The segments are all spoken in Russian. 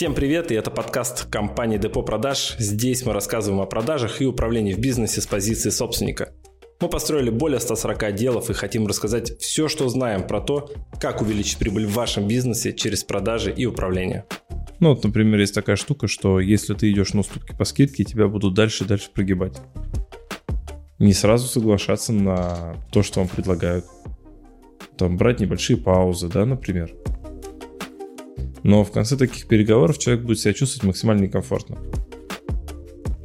Всем привет, и это подкаст компании Депо Продаж. Здесь мы рассказываем о продажах и управлении в бизнесе с позиции собственника. Мы построили более 140 отделов и хотим рассказать все, что знаем про то, как увеличить прибыль в вашем бизнесе через продажи и управление. Ну вот, например, есть такая штука, что если ты идешь на уступки по скидке, тебя будут дальше и дальше прогибать. Не сразу соглашаться на то, что вам предлагают. Там брать небольшие паузы, да, например. Но в конце таких переговоров человек будет себя чувствовать максимально некомфортно.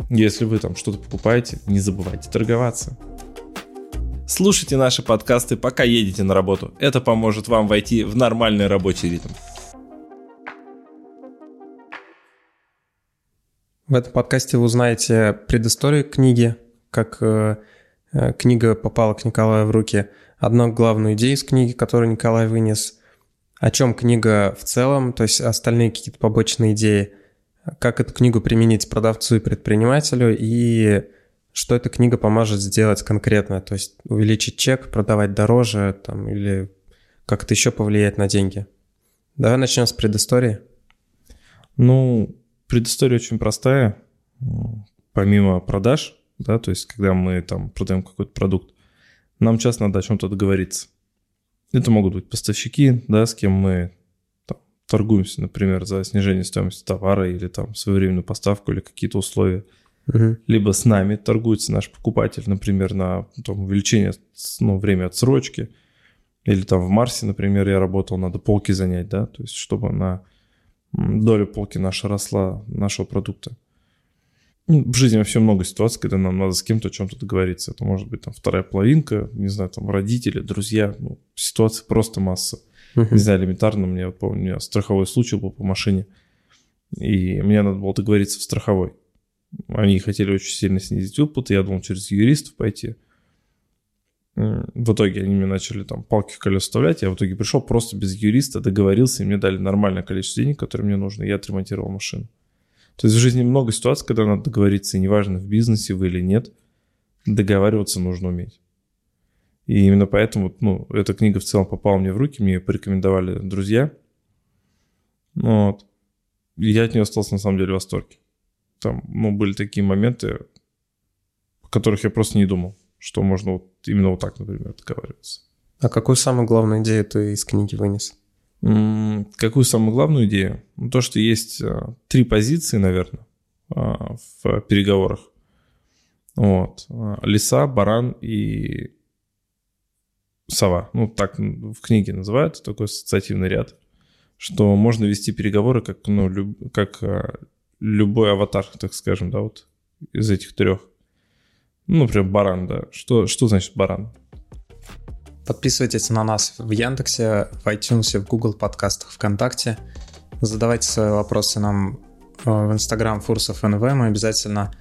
Если вы там что-то покупаете, не забывайте торговаться. Слушайте наши подкасты, пока едете на работу. Это поможет вам войти в нормальный рабочий ритм. В этом подкасте вы узнаете предысторию книги, как э, э, книга попала к Николаю в руки, одну главную идею из книги, которую Николай вынес – о чем книга в целом, то есть остальные какие-то побочные идеи, как эту книгу применить продавцу и предпринимателю, и что эта книга поможет сделать конкретно, то есть увеличить чек, продавать дороже там, или как-то еще повлиять на деньги. Давай начнем с предыстории. Ну, предыстория очень простая. Помимо продаж, да, то есть когда мы там продаем какой-то продукт, нам часто надо о чем-то договориться. Это могут быть поставщики, да, с кем мы там, торгуемся, например, за снижение стоимости товара или там своевременную поставку или какие-то условия. Угу. Либо с нами торгуется наш покупатель, например, на там, увеличение ну, время отсрочки. Или там в Марсе, например, я работал, надо полки занять, да, то есть чтобы на долю полки наша росла, нашего продукта. Ну, в жизни вообще много ситуаций, когда нам надо с кем-то о чем-то договориться. Это может быть там вторая половинка, не знаю, там родители, друзья. Ну, ситуаций просто масса. Uh-huh. Не знаю, элементарно, мне вот помню, у меня страховой случай был по машине, и мне надо было договориться в страховой. Они хотели очень сильно снизить выплаты, я думал через юристов пойти. В итоге они мне начали там палки в колеса вставлять, я в итоге пришел просто без юриста, договорился, и мне дали нормальное количество денег, которое мне нужно, и я отремонтировал машину. То есть в жизни много ситуаций, когда надо договориться, и неважно, в бизнесе вы или нет, договариваться нужно уметь. И именно поэтому, ну, эта книга в целом попала мне в руки, мне ее порекомендовали друзья. Вот. И я от нее остался на самом деле в восторге. Там, ну, были такие моменты, о которых я просто не думал, что можно вот именно вот так, например, договариваться. А какую самую главную идею ты из книги вынес? Какую самую главную идею? Ну, то, что есть а, три позиции, наверное, а, в переговорах. Вот. А, лиса, баран и сова. Ну, так в книге называют, такой ассоциативный ряд. Что можно вести переговоры как, ну, люб, как любой аватар, так скажем, да, вот из этих трех. Ну, например, баран, да. Что, что значит баран? Подписывайтесь на нас в Яндексе, в iTunes, в Google подкастах, ВКонтакте. Задавайте свои вопросы нам э, в Instagram Фурсов НВ. Мы обязательно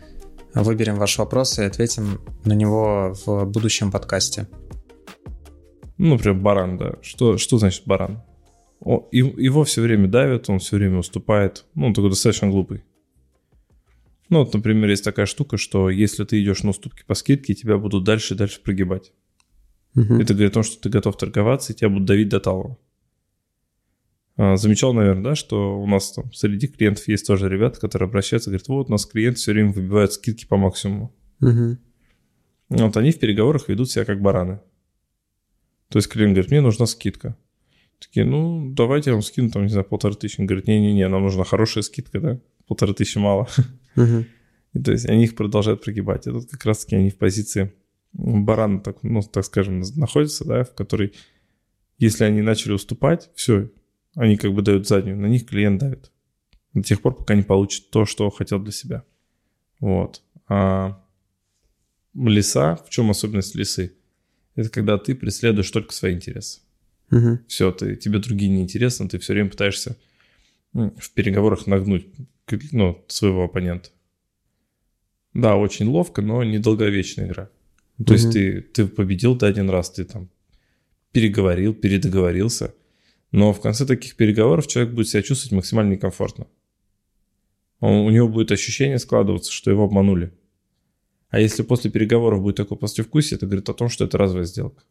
выберем ваш вопрос и ответим на него в будущем подкасте. Ну, например, баран, да. Что, что значит баран? О, его все время давят, он все время уступает. Ну, он такой достаточно глупый. Ну, вот, например, есть такая штука, что если ты идешь на уступки по скидке, тебя будут дальше и дальше прогибать. Угу. Это говорит о том, что ты готов торговаться, и тебя будут давить до талого. А, замечал, наверное, да, что у нас там среди клиентов есть тоже ребята, которые обращаются, говорят, вот у нас клиент все время выбивает скидки по максимуму. Угу. Вот они в переговорах ведут себя как бараны. То есть клиент говорит, мне нужна скидка. Такие, ну, давайте я вам скину, там, не знаю, полторы тысячи. Он говорит, не-не-не, нам нужна хорошая скидка, да, полторы тысячи мало. Угу. И то есть они их продолжают прогибать. И тут как раз-таки они в позиции баран, так, ну, так скажем, находится, да, в которой, если они начали уступать, все, они как бы дают заднюю, на них клиент давит. До тех пор, пока не получит то, что хотел для себя. Вот. А леса, в чем особенность лисы? Это когда ты преследуешь только свои интересы. Угу. Все, ты, тебе другие не интересны, ты все время пытаешься в переговорах нагнуть ну, своего оппонента. Да, очень ловко, но недолговечная игра. То угу. есть ты, ты победил да, один раз, ты там переговорил, передоговорился. Но в конце таких переговоров человек будет себя чувствовать максимально некомфортно. Он, у него будет ощущение складываться, что его обманули. А если после переговоров будет такое послевкусие, это говорит о том, что это разовая сделка.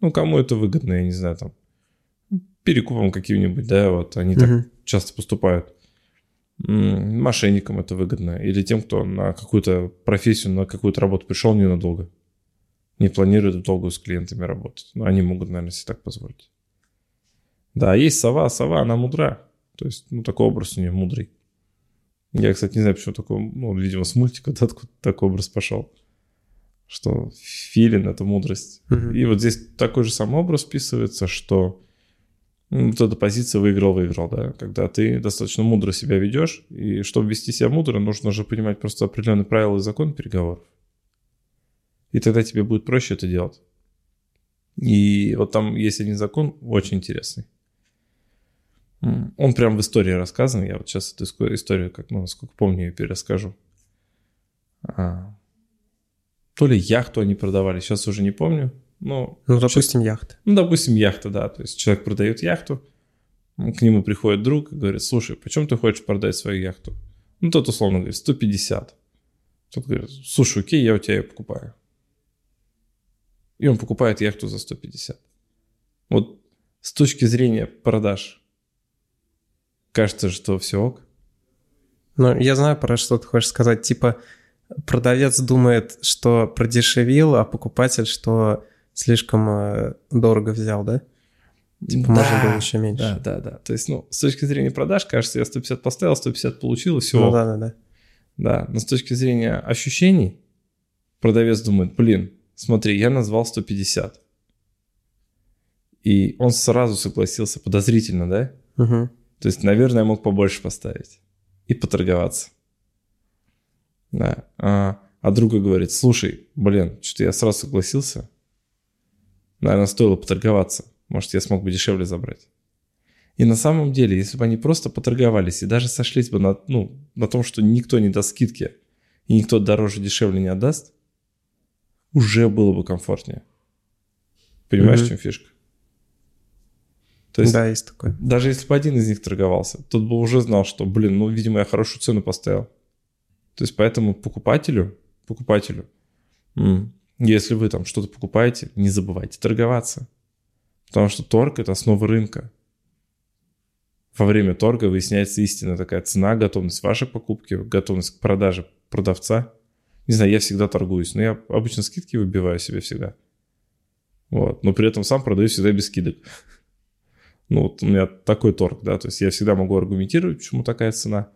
Ну, кому это выгодно, я не знаю, там, перекупом каким-нибудь, да, вот они угу. так часто поступают. Мошенникам это выгодно, или тем, кто на какую-то профессию, на какую-то работу пришел ненадолго, не планирует долго с клиентами работать. Ну, они могут, наверное, себе так позволить. Да, есть сова, сова, она мудра. То есть, ну, такой образ у нее мудрый. Я, кстати, не знаю, почему такой, ну, видимо, с мультика откуда такой образ пошел. Что филин — это мудрость. Мгм. И вот здесь такой же самый образ вписывается, что вот эта позиция выиграл-выиграл, да, когда ты достаточно мудро себя ведешь, и чтобы вести себя мудро, нужно же понимать просто определенные правила и закон переговоров. И тогда тебе будет проще это делать. И вот там есть один закон очень интересный. Он прям в истории рассказан. Я вот сейчас эту историю, как, ну, насколько помню, ее перескажу. А, То ли яхту они продавали, сейчас уже не помню. Но Ну, допустим, яхта. ну, допустим, яхта, да. То есть человек продает яхту, к нему приходит друг и говорит, слушай, почем ты хочешь продать свою яхту? Ну, тот условно говорит, 150. Тот говорит, слушай, окей, я у тебя ее покупаю. И он покупает яхту за 150. Вот с точки зрения продаж, кажется, что все ок. Ну, я знаю, про что ты хочешь сказать. Типа, продавец думает, что продешевил, а покупатель, что слишком э, дорого взял, да? Типа, можно было еще меньше. Да, да, да. То есть, ну, с точки зрения продаж, кажется, я 150 поставил, 150 получил, и все. Ну, да, да, да. Да, но с точки зрения ощущений, продавец думает, блин, смотри, я назвал 150. И он сразу согласился подозрительно, да? Мгм. То есть, наверное, я мог побольше поставить и поторговаться. Да. А, а друга говорит, слушай, блин, что-то я сразу согласился. Наверное, стоило поторговаться. Может, я смог бы дешевле забрать. И на самом деле, если бы они просто поторговались и даже сошлись бы на, ну, на том, что никто не даст скидки и никто дороже дешевле не отдаст, уже было бы комфортнее. Понимаешь, в чем фишка? То есть, Да, есть такое. даже если бы один из них торговался, тот бы уже знал, что, блин, ну, видимо, я хорошую цену поставил. То есть поэтому покупателю, покупателю, если вы там что-то покупаете, не забывайте торговаться. Потому что торг – это основа рынка. Во время торга выясняется истинная такая цена, готовность вашей покупки, готовность к продаже продавца. Не знаю, я всегда торгуюсь, но я обычно скидки выбиваю себе всегда. Вот. Но при этом сам продаю всегда без скидок. Ну, вот у меня такой торг, да, то есть я всегда могу аргументировать, почему такая цена.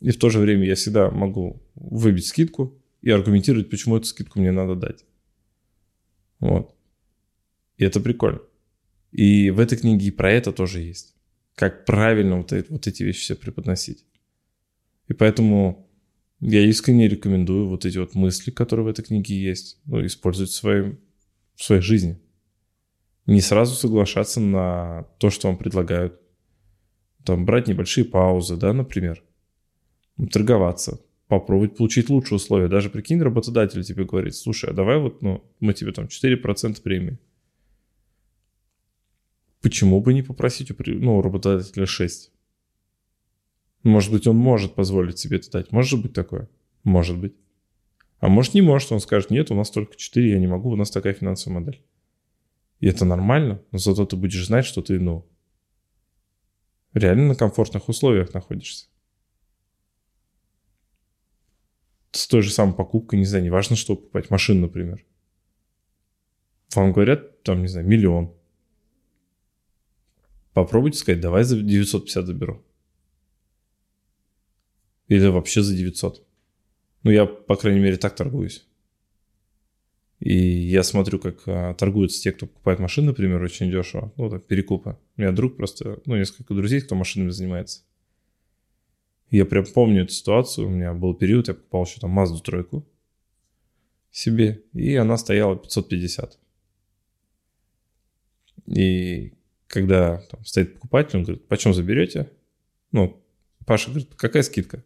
И в то же время я всегда могу выбить скидку и аргументировать, почему эту скидку мне надо дать. Вот. И это прикольно. И в этой книге и про это тоже есть. Как правильно вот, эти- вот эти вещи все преподносить. И поэтому я искренне рекомендую вот эти вот мысли, которые в этой книге есть, ну, использовать в, своем, в своей жизни. Не сразу соглашаться на то, что вам предлагают. Там брать небольшие паузы, да, например. Торговаться. Попробовать получить лучшие условия. Даже прикинь, работодатель тебе говорит, слушай, а давай вот, ну, мы тебе там 4% премии. Почему бы не попросить у, ну, работодателя 6? Может быть, он может позволить себе это дать. Может быть такое? Может быть. А может не может. Он скажет, нет, у нас только 4, я не могу, у нас такая финансовая модель. И это нормально, но зато ты будешь знать, что ты, ну, реально на комфортных условиях находишься. С той же самой покупкой, не знаю, не важно, что покупать, машину, например. Вам говорят, там, не знаю, миллион. Попробуйте сказать, давай за 950 заберу. Или вообще за 900. Ну, я, по крайней мере, так торгуюсь. И я смотрю, как а, торгуются те, кто покупает машины, например, очень дешево. Ну, так, перекупы. У меня друг просто, ну, несколько друзей, кто машинами занимается. Я прям помню эту ситуацию. У меня был период, я покупал еще там Мазду тройку себе, и она стояла 550. И когда там стоит покупатель, он говорит, почем заберете? Ну, Паша говорит, какая скидка?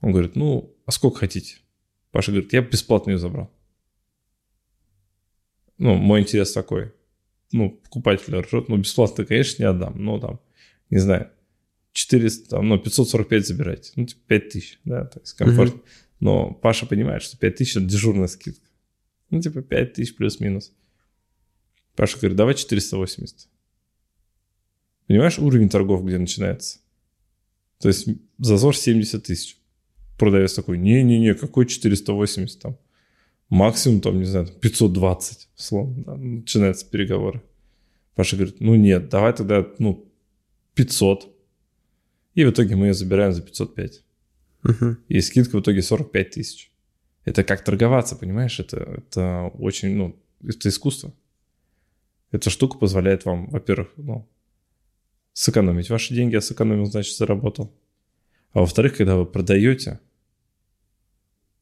Он говорит, ну, а сколько хотите? Паша говорит, я бесплатно ее забрал. Ну, мой интерес такой. Ну, покупатель ржет, ну, бесплатно, конечно, не отдам. Ну, там, не знаю, 400, там, ну, 545 забирайте. Ну, типа 5000, да, то есть комфортно. Но Паша понимает, что 5000 – это дежурная скидка. Ну, типа 5000 плюс-минус. Паша говорит, давай 480. Понимаешь уровень торгов, где начинается? То есть зазор 70 тысяч. Продавец такой, не-не-не, какой 480 там? Максимум там, не знаю, 520, словно, да, начинаются переговоры. Паша говорит, ну нет, давай тогда, ну, 500. И в итоге мы ее забираем за 505. Мгм. И скидка в итоге 45 тысяч. Это как торговаться, понимаешь? Это, это очень, ну, это искусство. Эта штука позволяет вам, во-первых, ну, сэкономить ваши деньги, а сэкономил, значит, заработал. А во-вторых, когда вы продаете,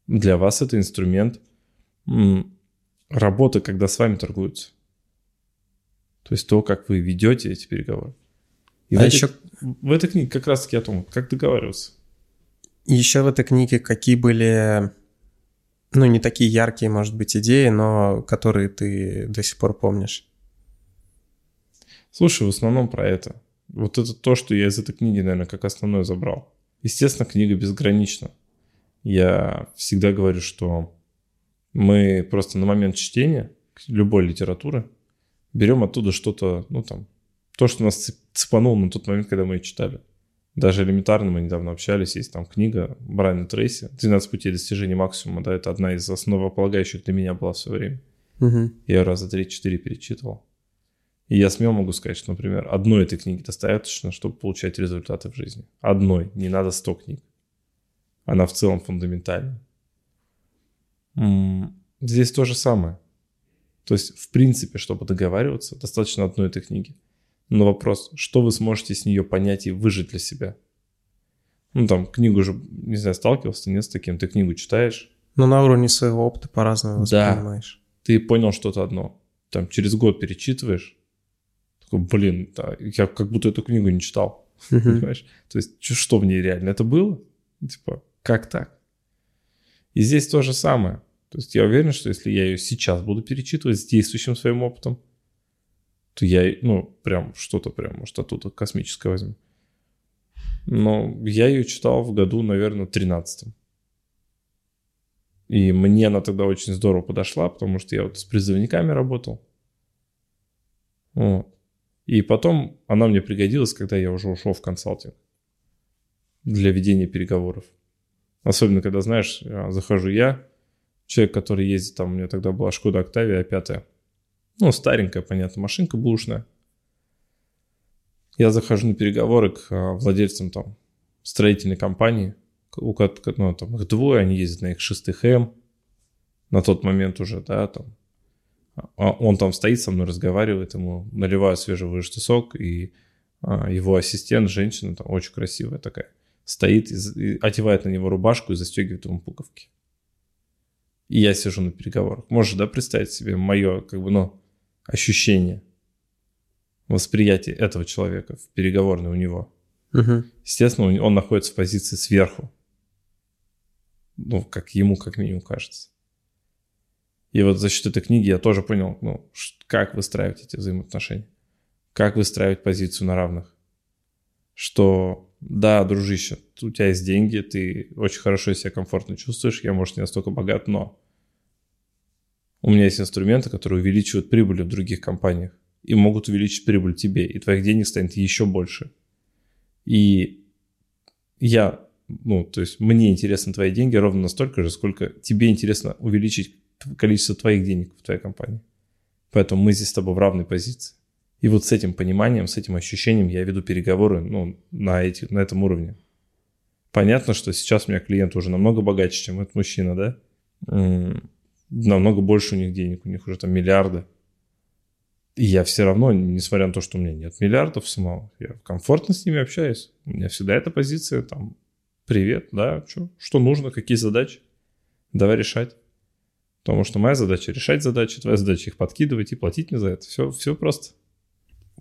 для вас это инструмент работы, когда с вами торгуются. То есть то, как вы ведете эти переговоры. И А в, этой, еще- в этой книге как раз-таки о том, как договариваться. Еще в этой книге какие были, ну, не такие яркие, может быть, идеи, но которые ты до сих пор помнишь? Слушай, в основном про это. Вот это то, что я из этой книги, наверное, как основное забрал. Естественно, книга безгранична. Я всегда говорю, что мы просто на момент чтения любой литературы берем оттуда что-то, ну там, то, что нас цеп- цепануло на тот момент, когда мы ее читали. Даже элементарно мы недавно общались, есть там книга Брайана Трейси «12 путей достижения максимума», да, это одна из основополагающих для меня была в свое время. Мгм. Я ее раза 3-4 перечитывал. И я смело могу сказать, что, например, одной этой книги достаточно, чтобы получать результаты в жизни. Одной, не надо 100 книг. Она в целом фундаментальна. Здесь то же самое. То есть, в принципе, чтобы договариваться, достаточно одной этой книги. Но вопрос, что вы сможете с нее понять и выжить для себя? Ну, там, книгу же, не знаю, сталкивался нет с таким, ты книгу читаешь, Ну, на уровне своего опыта по-разному Да. воспринимаешь. ты понял что-то одно. Там через год перечитываешь, такой, блин, да, я как будто эту книгу не читал, понимаешь? То есть что в ней реально? Это было? Типа, как так? И здесь то же самое. То есть я уверен, что если я ее сейчас буду перечитывать с действующим своим опытом, то я, ну, прям что-то прям, может, оттуда космическое возьму. Но я ее читал в году, наверное, 13 И мне она тогда очень здорово подошла, потому что я вот с призывниками работал. Вот. И потом она мне пригодилась, когда я уже ушел в консалтинг для ведения переговоров. Особенно, когда, знаешь, а, захожу я, человек, который ездит, там у меня тогда была Шкода Октавия 5 ну, старенькая, понятно, машинка бушная. Я захожу на переговоры к а, владельцам там строительной компании, у ну, там их двое, они ездят на их шестых М, на тот момент уже, да, там. А он там стоит со мной, разговаривает, ему наливаю свежевыжатый сок, и а, его ассистент, женщина, там очень красивая такая, стоит, и, и одевает на него рубашку и застегивает ему пуговки. И я сижу на переговорах. Можешь, да, представить себе мое, как бы, ну, ощущение, восприятие этого человека в переговорной у него. Мгм. Естественно, он- находится в позиции сверху. Ну, как ему, как минимум, кажется. И вот за счет этой книги я тоже понял, ну, как выстраивать эти взаимоотношения. Как выстраивать позицию на равных. Что, да, дружище, у тебя есть деньги, ты очень хорошо себя комфортно чувствуешь, я, может, не настолько богат, но у меня есть инструменты, которые увеличивают прибыль в других компаниях и могут увеличить прибыль тебе, и твоих денег станет еще больше. И я, ну, то есть мне интересны твои деньги ровно настолько же, сколько тебе интересно увеличить количество твоих денег в твоей компании. Поэтому мы здесь с тобой в равной позиции. И вот с этим пониманием, с этим ощущением я веду переговоры ну, на, эти, на этом уровне. Понятно, что сейчас у меня клиенты уже намного богаче, чем этот мужчина, да? Намного больше у них денег, у них уже там миллиарды. И я все равно, несмотря на то, что у меня нет миллиардов самого, я комфортно с ними общаюсь. У меня всегда эта позиция, там, привет, да, чё, что нужно, какие задачи, давай решать. Потому что моя задача решать задачи, твоя задача их подкидывать и платить мне за это. Все, все просто.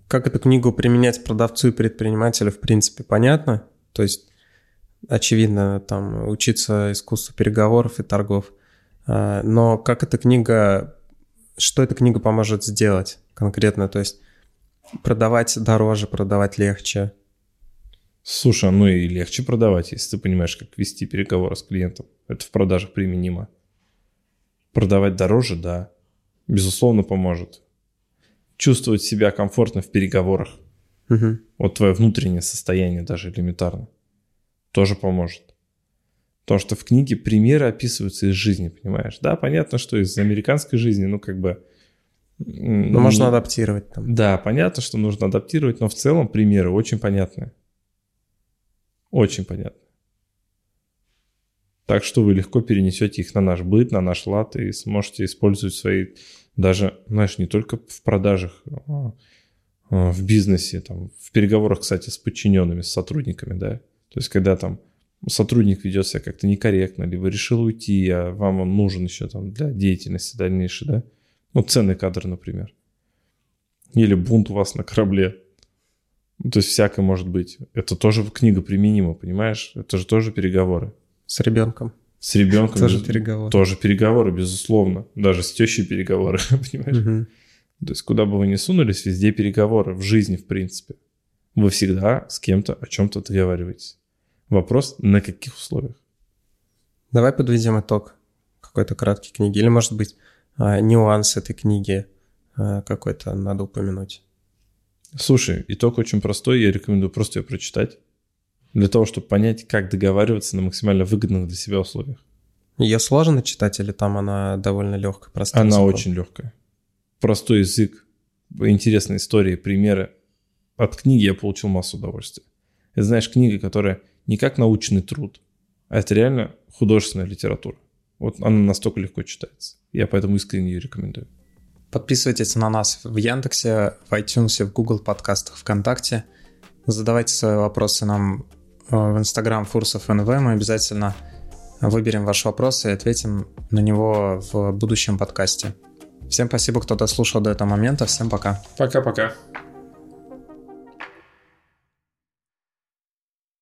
Как эту книгу применять продавцу и предпринимателю, в принципе, понятно. То есть, очевидно, там учиться искусству переговоров и торгов. А, Но как эта книга, что эта книга поможет сделать конкретно? То есть продавать дороже, продавать легче. Слушай, ну и легче продавать, если ты понимаешь, как вести переговоры с клиентом. Это в продажах применимо. Продавать дороже, да, безусловно, поможет. Чувствовать себя комфортно в переговорах. Мгм. Вот твое внутреннее состояние даже элементарно. тоже поможет. Потому что в книге примеры описываются из жизни, понимаешь? Да, понятно, что из американской жизни, ну, как бы... Ну, можно адаптировать там. Да, понятно, что нужно адаптировать, но в целом примеры очень понятны. Очень понятно. Так что вы легко перенесете их на наш быт, на наш лад и сможете использовать свои даже, знаешь, не только в продажах, а, а в бизнесе, там, в переговорах, кстати, с подчиненными, с сотрудниками, да. То есть, когда там сотрудник ведет себя как-то некорректно, либо решил уйти, а вам он нужен еще там для деятельности дальнейшей, да. Ну, ценный кадр, например. Или бунт у вас на корабле. Ну, то есть всякое может быть. Это тоже книга применима, понимаешь? Это же тоже переговоры. С ребенком. С ребенком. Тоже без... переговоры. Тоже переговоры, безусловно. Даже с тещей переговоры, понимаешь? Угу. То есть куда бы вы ни сунулись, везде переговоры. В жизни, в принципе. Вы всегда с кем-то о чем-то договариваетесь. Вопрос, на каких условиях? Давай подведем итог какой-то краткой книги. Или, может быть, а, нюанс этой книги а, какой-то надо упомянуть. Слушай, итог очень простой, я рекомендую просто ее прочитать для того, чтобы понять, как договариваться на максимально выгодных для себя условиях. Ее сложно читать или там она довольно легкая, простая? Она языком? очень легкая. Простой язык, интересные истории, примеры. От книги я получил массу удовольствия. Это, знаешь, книга, которая не как научный труд, а это реально художественная литература. Вот она настолько легко читается. Я поэтому искренне ее рекомендую. Подписывайтесь на нас в Яндексе, в iTunes, в Google подкастах, ВКонтакте. Задавайте свои вопросы нам э, в Instagram Фурсов НВ. Мы обязательно выберем ваш вопрос и ответим на него в будущем подкасте. Всем спасибо, кто дослушал до этого момента. Всем пока. Пока-пока.